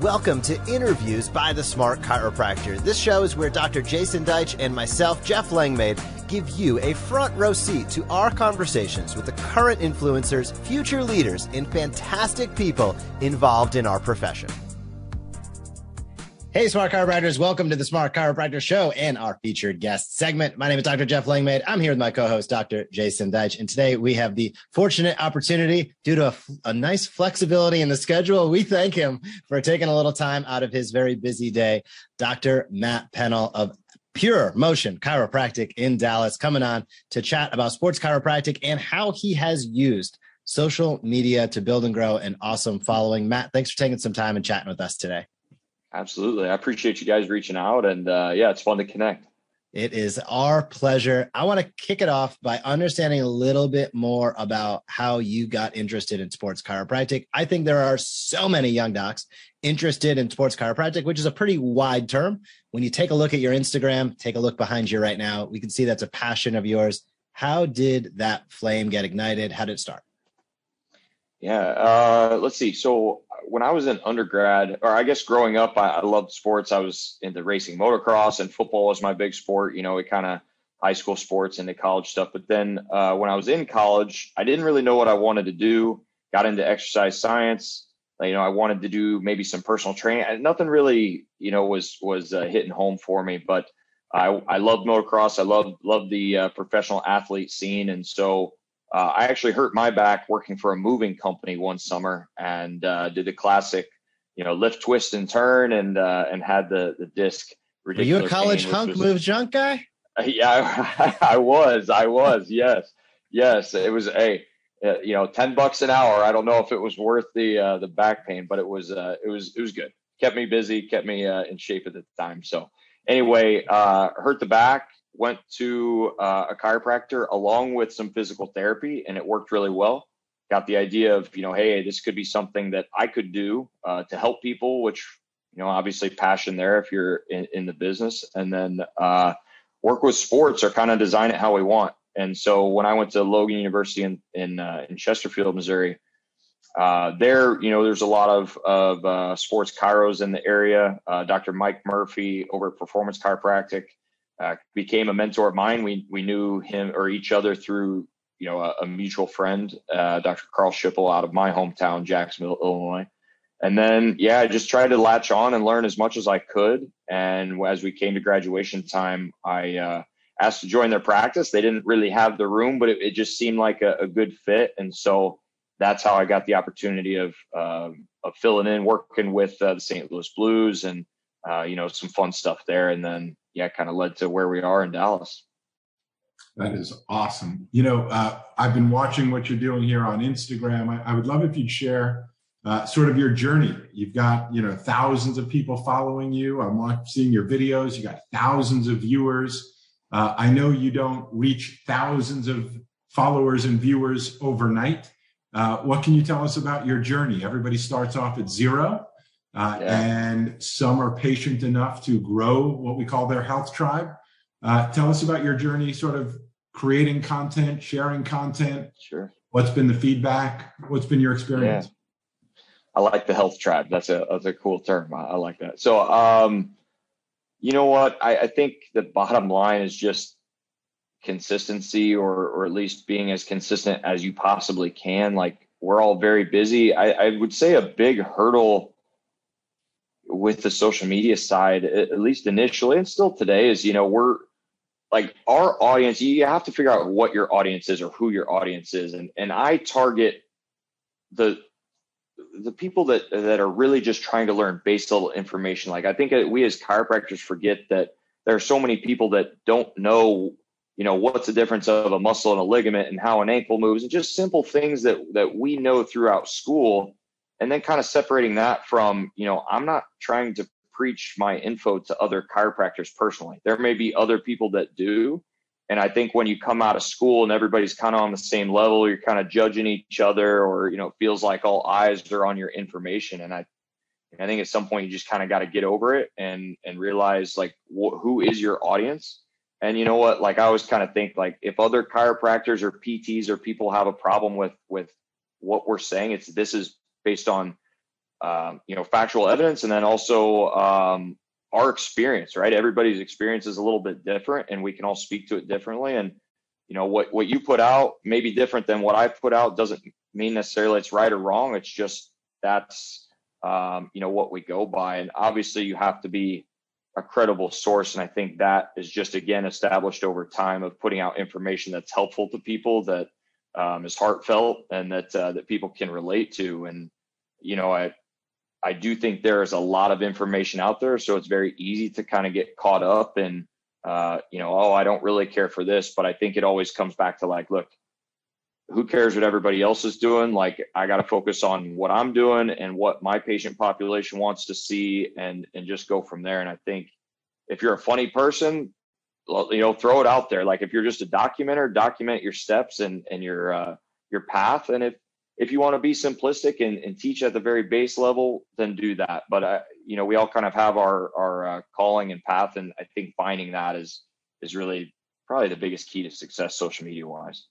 Welcome to Interviews by the Smart Chiropractor. This show is where Dr. Jason Deitch and myself, Jeff Langmaid, give you a front row seat to our conversations with the current influencers, future leaders, and fantastic people involved in our profession. Hey, Smart Chiropractors, welcome to the Smart Chiropractor Show and our featured guest segment. My name is Dr. Jeff Langmaid. I'm here with my co host, Dr. Jason Deitch. And today we have the fortunate opportunity, due to a, a, nice flexibility in the schedule, we thank him for taking a little time out of his very busy day. Dr. Matt Pennell of Pure Motion Chiropractic in Dallas, coming on to chat about sports chiropractic and how he has used social media to build and grow an awesome following. Matt, thanks for taking some time and chatting with us today. Absolutely. I appreciate you guys reaching out. And uh, yeah, it's fun to connect. It is our pleasure. I want to kick it off by understanding a little bit more about how you got interested in sports chiropractic. I think there are so many young docs interested in sports chiropractic, which is a pretty wide term. When you take a look at your Instagram, take a look behind you right now, we can see that's a passion of yours. How did that flame get ignited? How did it start? Yeah, uh, let's see. So when I was in undergrad, or I guess growing up, I, I loved sports. I was into racing motocross, and football was my big sport. You know, it kind of high school sports into college stuff. But then uh, when I was in college, I didn't really know what I wanted to do. Got into exercise science. You know, I wanted to do maybe some personal training. Nothing really, you know, was was uh, hitting home for me. But I I loved motocross. I loved loved the uh, professional athlete scene, and so uh, I actually hurt my back working for a moving company one summer and uh, did the classic, you know, lift, twist, and turn, and uh, and had the the disc. Were you a college hunk was, move junk guy? Yeah, I, I, was. I was. Yes, yes. It was a, uh, you know, ten bucks an hour. I don't know if it was worth the uh, the back pain, but it was uh, it was it was good. Kept me busy, kept me in shape at the time. So anyway, hurt the back went to uh, a chiropractor along with some physical therapy, and it worked really well. Got the idea of, you know, hey, this could be something that I could do uh, to help people, which, you know, obviously passion there if you're in, in the business. And then uh, work with sports or kind of design it how we want. And so when I went to Logan University in in, uh, in Chesterfield, Missouri, uh, there, you know, there's a lot of of uh, sports chiros in the area. Uh, Dr. Mike Murphy over at Performance Chiropractic uh, became a mentor of mine. We we knew him or each other through you know a, a mutual friend, uh, Dr. Carl Schipple out of my hometown, Jacksonville, Illinois. And then yeah, I just tried to latch on and learn as much as I could. And as we came to graduation time, I uh, asked to join their practice. They didn't really have the room, but it, it just seemed like a, a, good fit. And so that's how I got the opportunity of um, of filling in, working with uh, the St. Louis Blues, and uh, you know some fun stuff there. And then yeah, kind of led to where we are in Dallas. That is awesome. You know, uh, I've been watching what you're doing here on Instagram. I, I would love if you'd share uh, sort of your journey. You've got, you know, thousands of people following you. I'm seeing your videos. You got thousands of viewers. Uh, I know you don't reach thousands of followers and viewers overnight. Uh, what can you tell us about your journey? Everybody starts off at zero. Uh, yeah. And some are patient enough to grow what we call their health tribe. Uh, tell us about your journey, sort of creating content, sharing content. Sure. What's been the feedback? What's been your experience? Yeah. I like the health tribe. That's a that's a cool term. I, I like that. So, um, you know what? I, I think the bottom line is just consistency, or or at least being as consistent as you possibly can. Like we're all very busy. I, I would say a big hurdle with the social media side, at least initially and still today, is you know we're like our audience. You have to figure out what your audience is or who your audience is, and and I target the the people that that are really just trying to learn level information. Like I think we as chiropractors forget that there are so many people that don't know you know what's the difference of a muscle and a ligament and how an ankle moves and just simple things that that we know throughout school and then kind of separating that from you know i'm not trying to preach my info to other chiropractors personally. There may be other people that do. And i think when you come out of school and everybody's kind of on the same level you're kind of judging each other or you know it feels like all eyes are on your information. And i i think at some point you just kind of got to get over it and and realize like wh- who is your audience? And you know what? Like i always kind of think like if other chiropractors or pts or people have a problem with with what we're saying it's this is based on um, you know factual evidence and then also um, our experience right? Everybody's experience is a little bit different and we can all speak to it differently. And you know what what you put out may be different than what i put out. Doesn't mean necessarily it's right or wrong. It's just that's um, you know what we go by. And obviously you have to be a credible source. And i think that is just again established over time of putting out information that's helpful to people that um, is heartfelt and that uh, that people can relate to. And you know i i do think there is a lot of information out there so it's very easy to kind of get caught up and uh, you know oh i don't really care for this but i think it always comes back to like look who cares what everybody else is doing? Like i got to focus on what i'm doing and what my patient population wants to see and and just go from there. And i think if you're a funny person you know throw it out there. Like if you're just a documenter document your steps and and your uh your path. And if if you want to be simplistic and, and teach at the very base level then do that. But i you know we all kind of have our our uh, calling and path. And i think finding that is is really probably the biggest key to success social media wise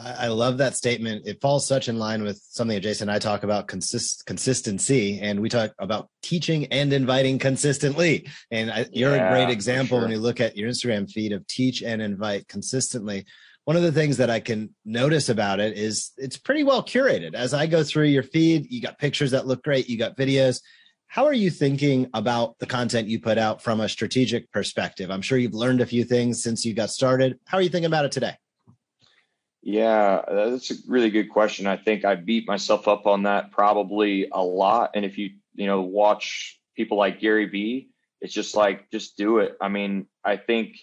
I love that statement. It falls such in line with something that Jason and I talk about consist consistency, and we talk about teaching and inviting consistently. And I, you're yeah, a great example sure. when you look at your Instagram feed of teach and invite consistently. One of the things that I can notice about it is it's pretty well curated. As I go through your feed, you got pictures that look great, you got videos. How are you thinking about the content you put out from a strategic perspective? I'm sure you've learned a few things since you got started. How are you thinking about it today? Yeah, that's a really good question. I think I beat myself up on that probably a lot. And if you, you know, watch people like Gary Vee, it's just like, just do it. I mean, I think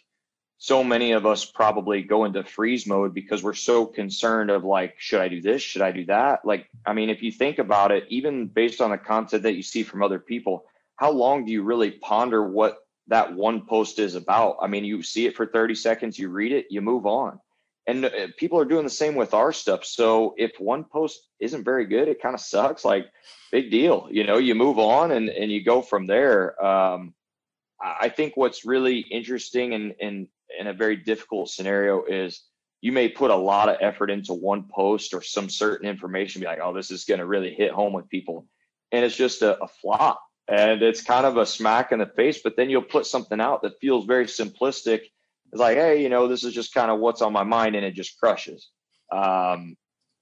so many of us probably go into freeze mode because we're so concerned of like, should I do this? Should I do that? Like, I mean, if you think about it, even based on the content that you see from other people, how long do you really ponder what that one post is about? I mean, you see it for 30 seconds, you read it, you move on and uh, people are doing the same with our stuff. So if one post isn't very good it kind of sucks like big deal you know you move on and and you go from there. Um, i think what's really interesting and in in a very difficult scenario is you may put a lot of effort into one post or some certain information be like oh this is going to really hit home with people. And it's just a, a flop. And it's kind of a smack in the face but then you'll put something out that feels very simplistic it's like, hey, you know, this is just kind of what's on my mind, and it just crushes. Um,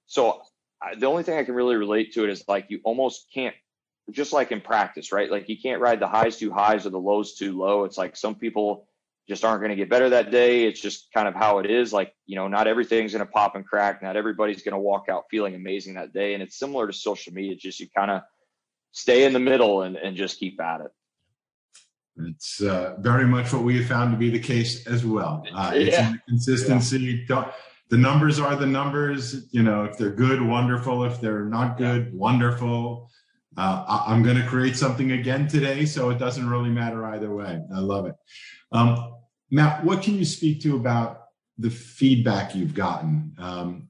so I, the only thing I can really relate to it is like you almost can't, just like in practice, right? Like you can't ride the highs too highs or the lows too low. It's like some people just aren't going to get better that day. It's just kind of how it is. Like, you know, not everything's going to pop and crack. Not everybody's going to walk out feeling amazing that day. And it's similar to social media. It's just you kind of stay in the middle and, and just keep at it. It's uh, very much what we have found to be the case as well. Uh, it's yeah. consistency. Yeah. The numbers are the numbers. You know, if they're good, wonderful. If they're not good, yeah. wonderful. Uh, I'm going to create something again today, so it doesn't really matter either way. I love it. Um, Matt, what can you speak to about the feedback you've gotten? Um,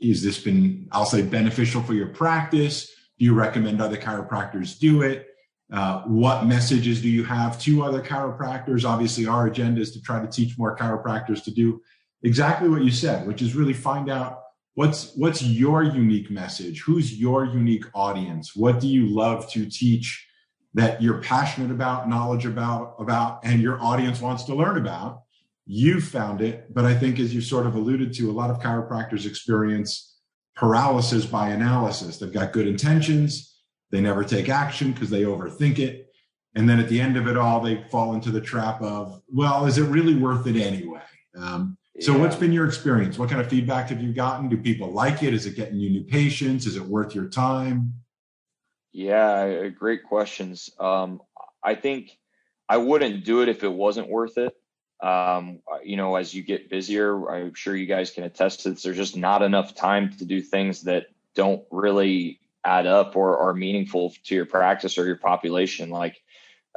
is this been, I'll say, beneficial for your practice? Do you recommend other chiropractors do it? Uh, what messages do you have to other chiropractors? Obviously, our agenda is to try to teach more chiropractors to do exactly what you said, which is really find out what's what's your unique message, who's your unique audience, what do you love to teach that you're passionate about, knowledge about, about, and your audience wants to learn about. You found it, but I think as you sort of alluded to, a lot of chiropractors experience paralysis by analysis. They've got good intentions they never take action because they overthink it. And then at the end of it all, they fall into the trap of, well, is it really worth it anyway? Um, so, yeah. what's been your experience? What kind of feedback have you gotten? Do people like it? Is it getting you new patients? Is it worth your time? Yeah, great questions. Um, I think I wouldn't do it if it wasn't worth it. Um, you know, as you get busier, I'm sure you guys can attest to this. There's just not enough time to do things that don't really add up or are meaningful to your practice or your population. Like,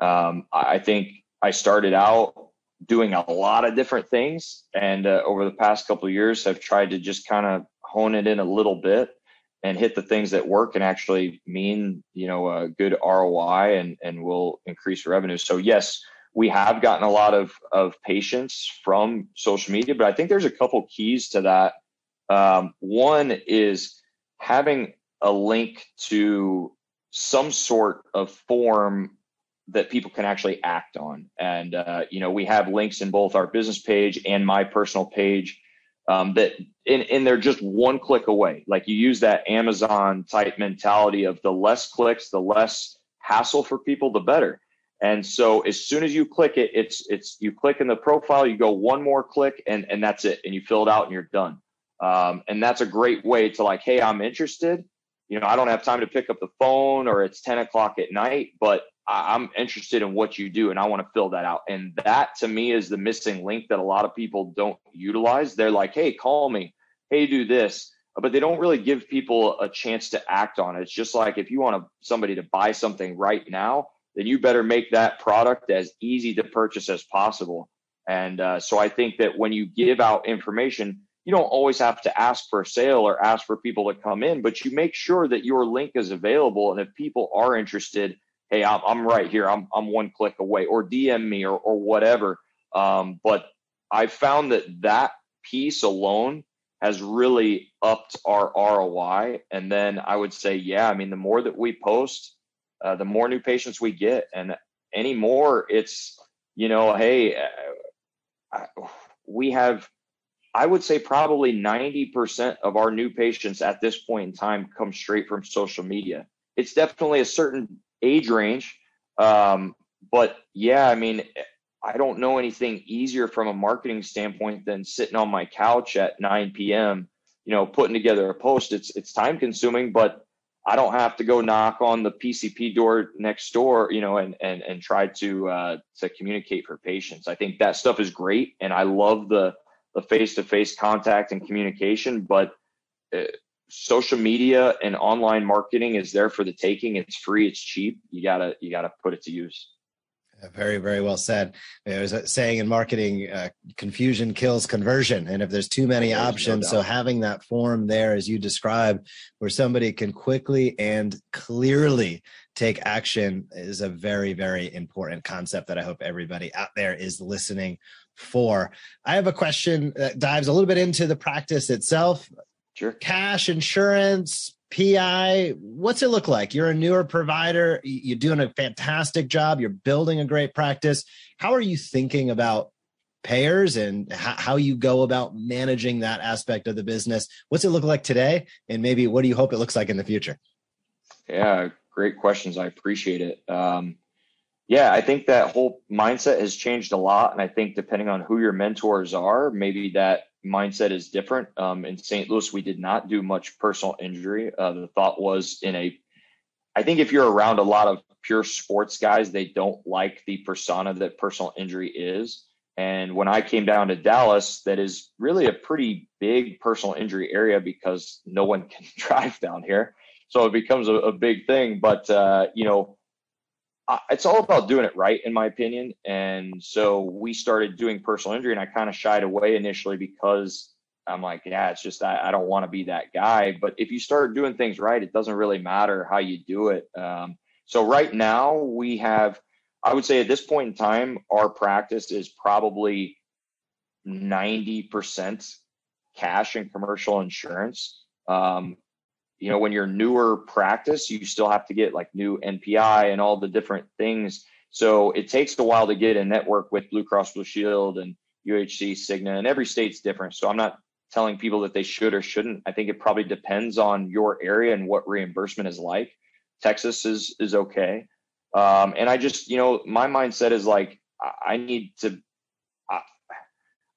um, I think I started out doing a lot of different things, and uh, over the past couple of years, have tried to just kind of hone it in a little bit and hit the things that work and actually mean you know a good ROI and and will increase revenue. So yes, we have gotten a lot of of patients from social media, but I think there's a couple keys to that. Um, one is having a link to some sort of form that people can actually act on. And uh, you know, we have links in both our business page and my personal page um, that and, and they're just one click away. Like you use that Amazon type mentality of the less clicks, the less hassle for people, the better. And so as soon as you click it, it's it's you click in the profile, you go one more click, and and that's it, and you fill it out and you're done. Um, and that's a great way to like, hey, I'm interested. You know, I don't have time to pick up the phone, or it's 10 o'clock at night, but I'm interested in what you do and I want to fill that out. And that to me is the missing link that a lot of people don't utilize. They're like, hey, call me. Hey, do this. But they don't really give people a chance to act on it. It's just like if you want somebody to buy something right now, then you better make that product as easy to purchase as possible. And uh, so I think that when you give out information, you don't always have to ask for a sale or ask for people to come in, but you make sure that your link is available. And if people are interested, hey, I'm, I'm right here. I'm, I'm one click away or DM me or, or whatever. Um, but I found that that piece alone has really upped our ROI. And then I would say, yeah, I mean, the more that we post, uh, the more new patients we get. And anymore, it's, you know, hey, uh, we have, I would say probably 90% of our new patients at this point in time come straight from social media. It's definitely a certain age range. Um, but yeah, I mean, I don't know anything easier from a marketing standpoint than sitting on my couch at 9 p.m. You know, putting together a post. It's it's time consuming, but I don't have to go knock on the PCP door next door, you know, and and and try to uh, to communicate for patients. I think that stuff is great, and I love the the face to face contact and communication. But uh, social media and online marketing is there for the taking. It's free. It's cheap. You gotta you gotta put it to use. Very, very well said. There's a saying in marketing, uh, confusion kills conversion. And if there's too many there's options, no so having that form there, as you described, where somebody can quickly and clearly take action is a very, very important concept that I hope everybody out there is listening for. I have a question that dives a little bit into the practice itself. Sure. Cash, insurance, PI, what's it look like? You're a newer provider. You're doing a fantastic job. You're building a great practice. How are you thinking about payers and how you go about managing that aspect of the business? What's it look like today? And maybe what do you hope it looks like in the future? Yeah, great questions. I appreciate it. Um, yeah, I think that whole mindset has changed a lot. And I think depending on who your mentors are, maybe that mindset is different. Um, in St. Louis, we did not do much personal injury. Uh, the thought was in a, I think if you're around a lot of pure sports guys, they don't like the persona that personal injury is. And when I came down to Dallas, that is really a pretty big personal injury area because no one can drive down here. So it becomes a, a big thing. But, uh, you know, it's all about doing it right, in my opinion. And so we started doing personal injury, and I kind of shied away initially because I'm like, yeah, it's just I, I don't want to be that guy. But if you start doing things right, it doesn't really matter how you do it. Um, so right now we have, I would say at this point in time, our practice is probably 90% cash and commercial insurance. Um, you know when you're newer practice you still have to get like new npi and all the different things. So it takes a while to get a network with blue cross blue shield and uhc cigna and every state's different. So i'm not telling people that they should or shouldn't. I think it probably depends on your area and what reimbursement is like. Texas is is okay. Um, and i just you know my mindset is like i need to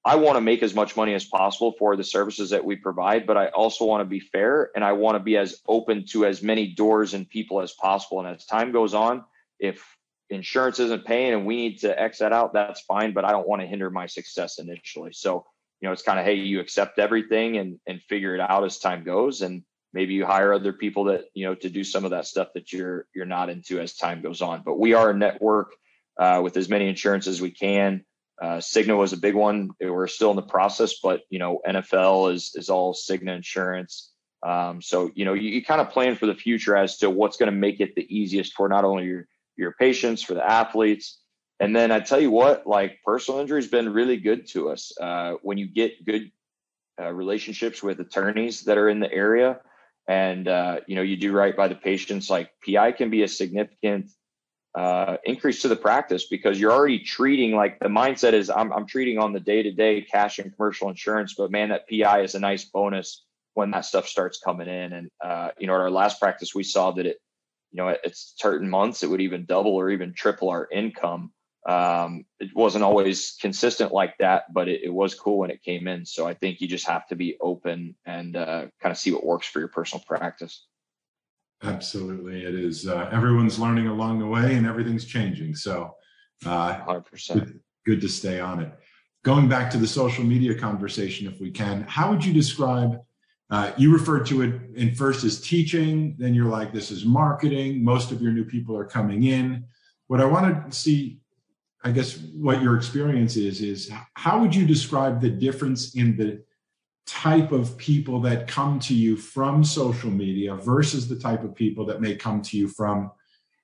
I want to make as much money as possible for the services that we provide, but I also want to be fair and I want to be as open to as many doors and people as possible. And as time goes on, if insurance isn't paying and we need to X that out, that's fine, but I don't want to hinder my success initially. So, you know, it's kind of, hey, you accept everything and, and figure it out as time goes. And maybe you hire other people that, you know, to do some of that stuff that you're, you're not into as time goes on. But we are a network uh, with as many insurance as we can. Uh, Cigna was a big one. We're still in the process, but you know, NFL is is all Cigna insurance. Um, so you know, you, you kind of plan for the future as to what's going to make it the easiest for not only your your patients, for the athletes, and then I tell you what, like personal injury has been really good to us. Uh, when you get good uh, relationships with attorneys that are in the area, and uh, you know you do right by the patients like pi can be a significant uh, increase to the practice because you're already treating like the mindset is I'm, I'm treating on the day to day cash and commercial insurance, but man, that PI is a nice bonus when that stuff starts coming in. And, uh, you know, at our last practice, we saw that it, you know, at, certain months, it would even double or even triple our income. Um, it wasn't always consistent like that, but it, it, was cool when it came in. So I think you just have to be open and uh, kind of see what works for your personal practice. Absolutely, it is. Uh, everyone's learning along the way, and everything's changing. So, uh, 100%. Good, good to stay on it. Going back to the social media conversation, if we can, how would you describe? Uh, you referred to it in first as teaching, then you're like, this is marketing. Most of your new people are coming in. What I want to see, I guess, what your experience is, is how would you describe the difference in the type of people that come to you from social media versus the type of people that may come to you from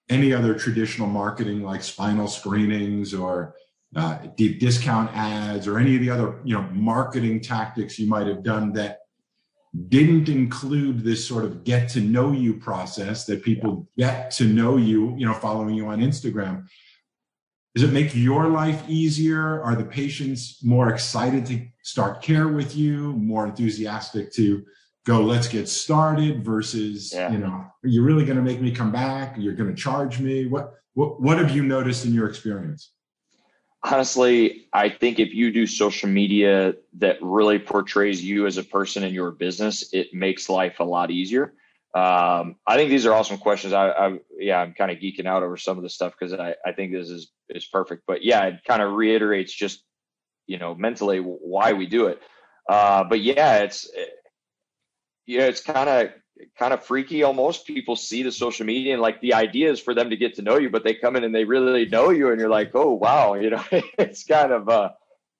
any other traditional marketing like spinal screenings or uh, deep discount ads or any of the other you know marketing tactics you might have done that didn't include this sort of get to know you process that people get to know you you know following you on instagram does it make your life easier? Are the patients more excited to start care with you, more enthusiastic to go, let's get started versus, yeah. you know, are you really going to make me come back? You're going to charge me? What, what, what have you noticed in your experience? Honestly, I think if you do social media that really portrays you as a person in your business, it makes life a lot easier. Um, I think these are awesome questions. I, I yeah, I'm kind of geeking out over some of the stuff because I, I think this is is perfect. But yeah, it kind of reiterates just you know mentally why we do it. Uh, but yeah, it's yeah, it's kind of kind of freaky almost. People see the social media and like the idea is for them to get to know you, but they come in and they really know you, and you're like, oh wow, you know, it's kind of a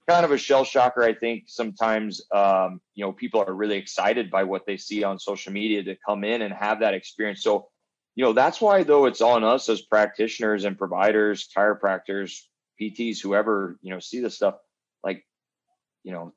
kind of a shell shocker. I think sometimes, um, you know, people are really excited by what they see on social media to come in and have that experience. So, you know, that's why though it's on us as practitioners and providers, chiropractors, PTs, whoever, you know, see this stuff, like, you know,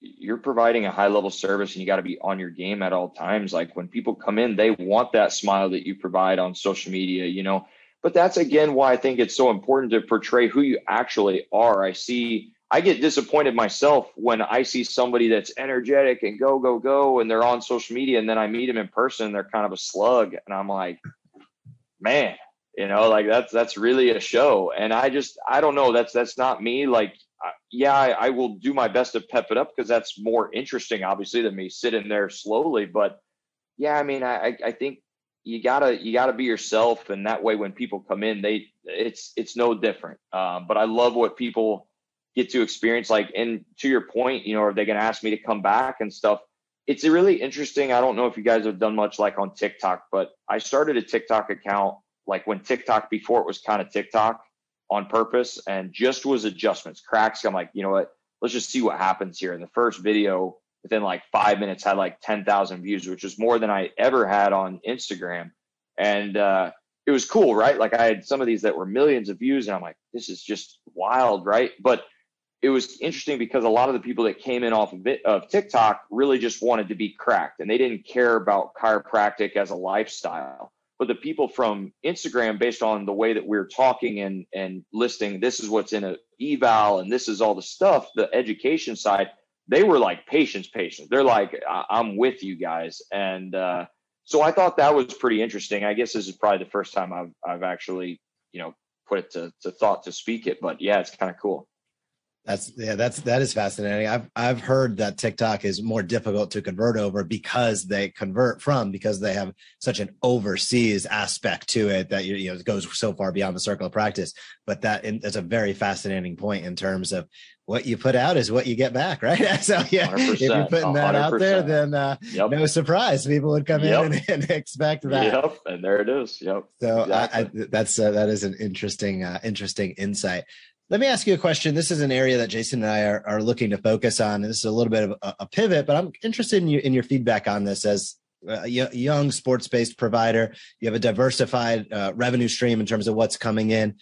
you're providing a high level service and you got to be on your game at all times. Like when people come in, they want that smile that you provide on social media, you know. But that's again why I think it's so important to portray who you actually are. I see I get disappointed myself when I see somebody that's energetic and go, go, go, and they're on social media, and then I meet them in person, they're kind of a slug, and I'm like, man, you know, like that's that's really a show, and I just I don't know, that's that's not me. Like, yeah, I, I will do my best to pep it up because that's more interesting, obviously, than me sitting there slowly. But yeah, I mean, I I think you gotta you gotta be yourself, and that way when people come in, they it's it's no different. Um, but I love what people get to experience like and to your point you know are they to ask me to come back and stuff it's really interesting i don't know if you guys have done much like on tiktok but i started a tiktok account like when tiktok before it was kind of tiktok on purpose and just was adjustments cracks. I'm like you know what? Let's just see what happens here. And the first video within like five minutes had like 10,000 views which was more than i ever had on instagram. And uh it was cool right? Like i had some of these that were millions of views and i'm like this is just wild right? But it was interesting because a lot of the people that came in off of, it, of TikTok really just wanted to be cracked and they didn't care about chiropractic as a lifestyle. But the people from Instagram, based on the way that we're talking and and listing, this is what's in a eval and this is all the stuff, the education side, they were like patience, patience. They're like, I'm with you guys, and uh, so I thought that was pretty interesting. I guess this is probably the first time I've I've actually you know put it to, to thought to speak it, but yeah, it's kind of cool. That's yeah, that's that is fascinating. I've I've heard that TikTok is more difficult to convert over because they convert from because they have such an overseas aspect to it that you, you know it goes so far beyond the circle of practice. But that that is a very fascinating point in terms of what you put out is what you get back, right? so yeah, if you're putting that 100%. out there, then uh, yep. no surprise, people would come yep. in and, and, expect that. Yep, and there it is. Yep. So exactly. I, I, that's uh, that is an interesting uh, interesting insight. Let me ask you a question. This is an area that Jason and I are, are looking to focus on. This is a little bit of a, a pivot, but I'm interested in, you, in your feedback on this as a young sports based provider. You have a diversified uh, revenue stream in terms of what's coming in.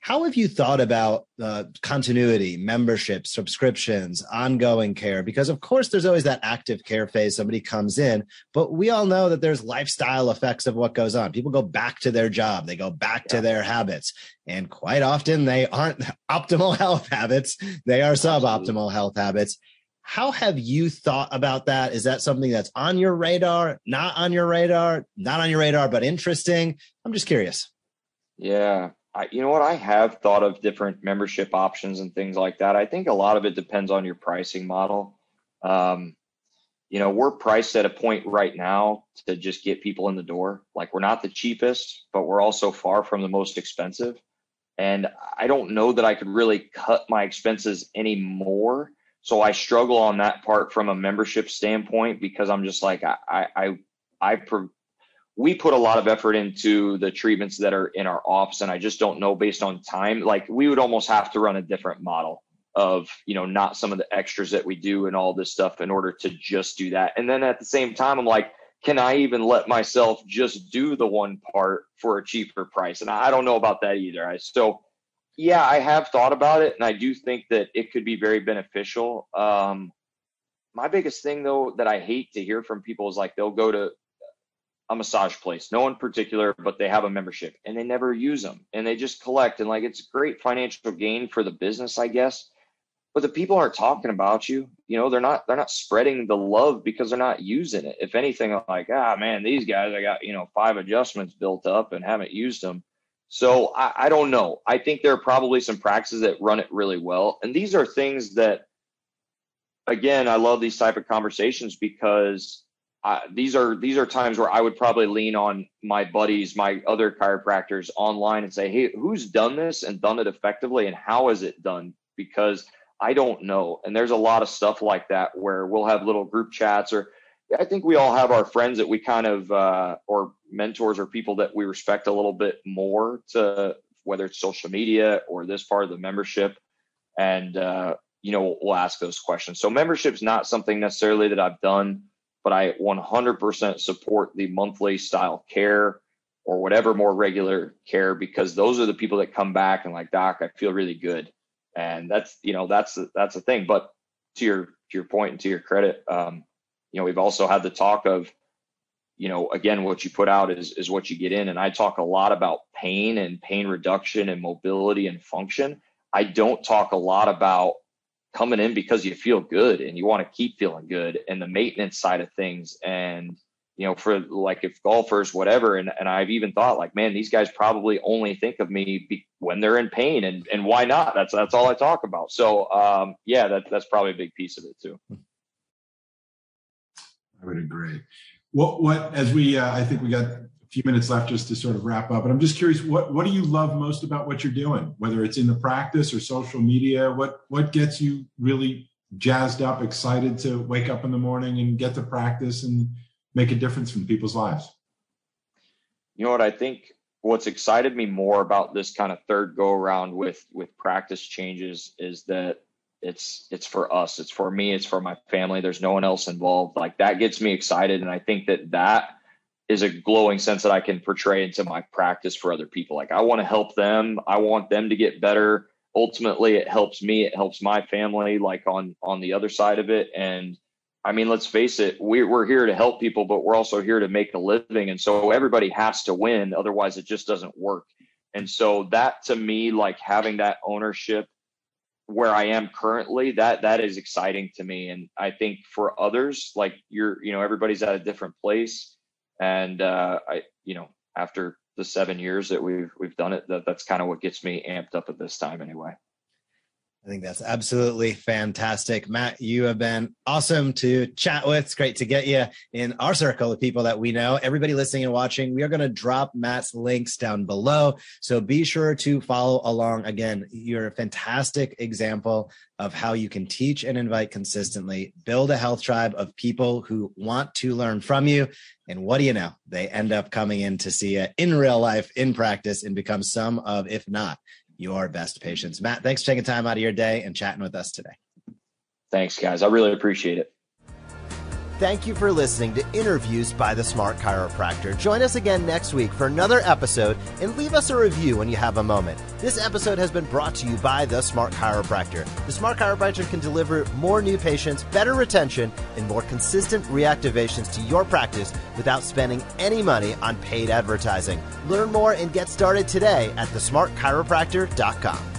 How have you thought about uh, continuity, membership, subscriptions, ongoing care? Because of course, there's always that active care phase. Somebody comes in, but we all know that there's lifestyle effects of what goes on. People go back to their job, they go back yeah. to their habits, and quite often they aren't optimal health habits. They are suboptimal health habits. How have you thought about that? Is that something that's on your radar, not on your radar, not on your radar, but interesting? I'm just curious. Yeah, I, you know what? I have thought of different membership options and things like that. I think a lot of it depends on your pricing model. Um, you know, we're priced at a point right now to just get people in the door. Like we're not the cheapest, but we're also far from the most expensive. And I don't know that I could really cut my expenses anymore. So I struggle on that part from a membership standpoint because I'm just like I I I, I we put a lot of effort into the treatments that are in our office and i just don't know based on time. Like we would almost have to run a different model of you know not some of the extras that we do and all this stuff in order to just do that. And then at the same time i'm like can i even let myself just do the one part for a cheaper price? And i don't know about that either. I so yeah i have thought about it and i do think that it could be very beneficial. Um my biggest thing though that i hate to hear from people is like they'll go to a massage place, no one particular, but they have a membership and they never use them and they just collect and like it's great financial gain for the business, I guess. But the people aren't talking about you. You know, they're not they're not spreading the love because they're not using it. If anything, I'm like, ah man, these guys I got, you know, five adjustments built up and haven't used them. So I, I don't know. I think there are probably some practices that run it really well. And these are things that again, I love these type of conversations because these are these are times where I would probably lean on my buddies, my other chiropractors online and say, "Hey, who's done this and done it effectively, and how is it done?" Because I don't know, and there's a lot of stuff like that where we'll have little group chats, or I think we all have our friends that we kind of uh, or mentors or people that we respect a little bit more to whether it's social media or this part of the membership, and uh, you know we'll ask those questions. So membership's not something necessarily that I've done but I 100% support the monthly style care or whatever more regular care because those are the people that come back and like doc I feel really good. And that's you know that's that's the thing. But to your to your point and to your credit um, you know we've also had the talk of you know again what you put out is is what you get in. And I talk a lot about pain and pain reduction and mobility and function. I don't talk a lot about coming in because you feel good and you want to keep feeling good and the maintenance side of things. And you know for like if golfers whatever and, and i've even thought like man these guys probably only think of me be, when they're in pain and and why not? That's that's all i talk about. So um yeah that, that's probably a big piece of it too. I would agree. What what as we uh, i think we got few minutes left just to sort of wrap up. But I'm just curious, what what do you love most about what you're doing? Whether it's in the practice or social media, what what gets you really jazzed up, excited to wake up in the morning and get to practice and make a difference in people's lives? You know what I think what's excited me more about this kind of third go around with with practice changes is that it's it's for us it's for me it's for my family there's no one else involved like that gets me excited and i think that that is a glowing sense that I can portray into my practice for other people. Like I want to help them. I want them to get better. Ultimately, it helps me. It helps my family. Like on on the other side of it, and I mean, let's face it, we're we're here to help people, but we're also here to make a living, and so everybody has to win. Otherwise, it just doesn't work. And so that to me, like having that ownership where I am currently, that that is exciting to me. And I think for others, like you're, you know, everybody's at a different place and uh, I, you know, after the seven years that we've we've done it, that, that's kind of what gets me amped up at this time anyway. I think that's absolutely fantastic. Matt, you have been awesome to chat with. It's great to get you in our circle of people that we know. Everybody listening and watching, we are going to drop Matt's links down below. So be sure to follow along. Again, you're a fantastic example of how you can teach and invite consistently, build a health tribe of people who want to learn from you. And what do you know? They end up coming in to see you in real life, in practice, and become some of, if not your best patients. Matt, thanks for taking time out of your day and chatting with us today. Thanks, guys. I really appreciate it. Thank you for listening to Interviews by the Smart Chiropractor. Join us again next week for another episode and leave us a review when you have a moment. This episode has been brought to you by the Smart Chiropractor. The Smart Chiropractor can deliver more new patients, better retention, and more consistent reactivations to your practice without spending any money on paid advertising. Learn more and get started today at thesmartchiropractor.com.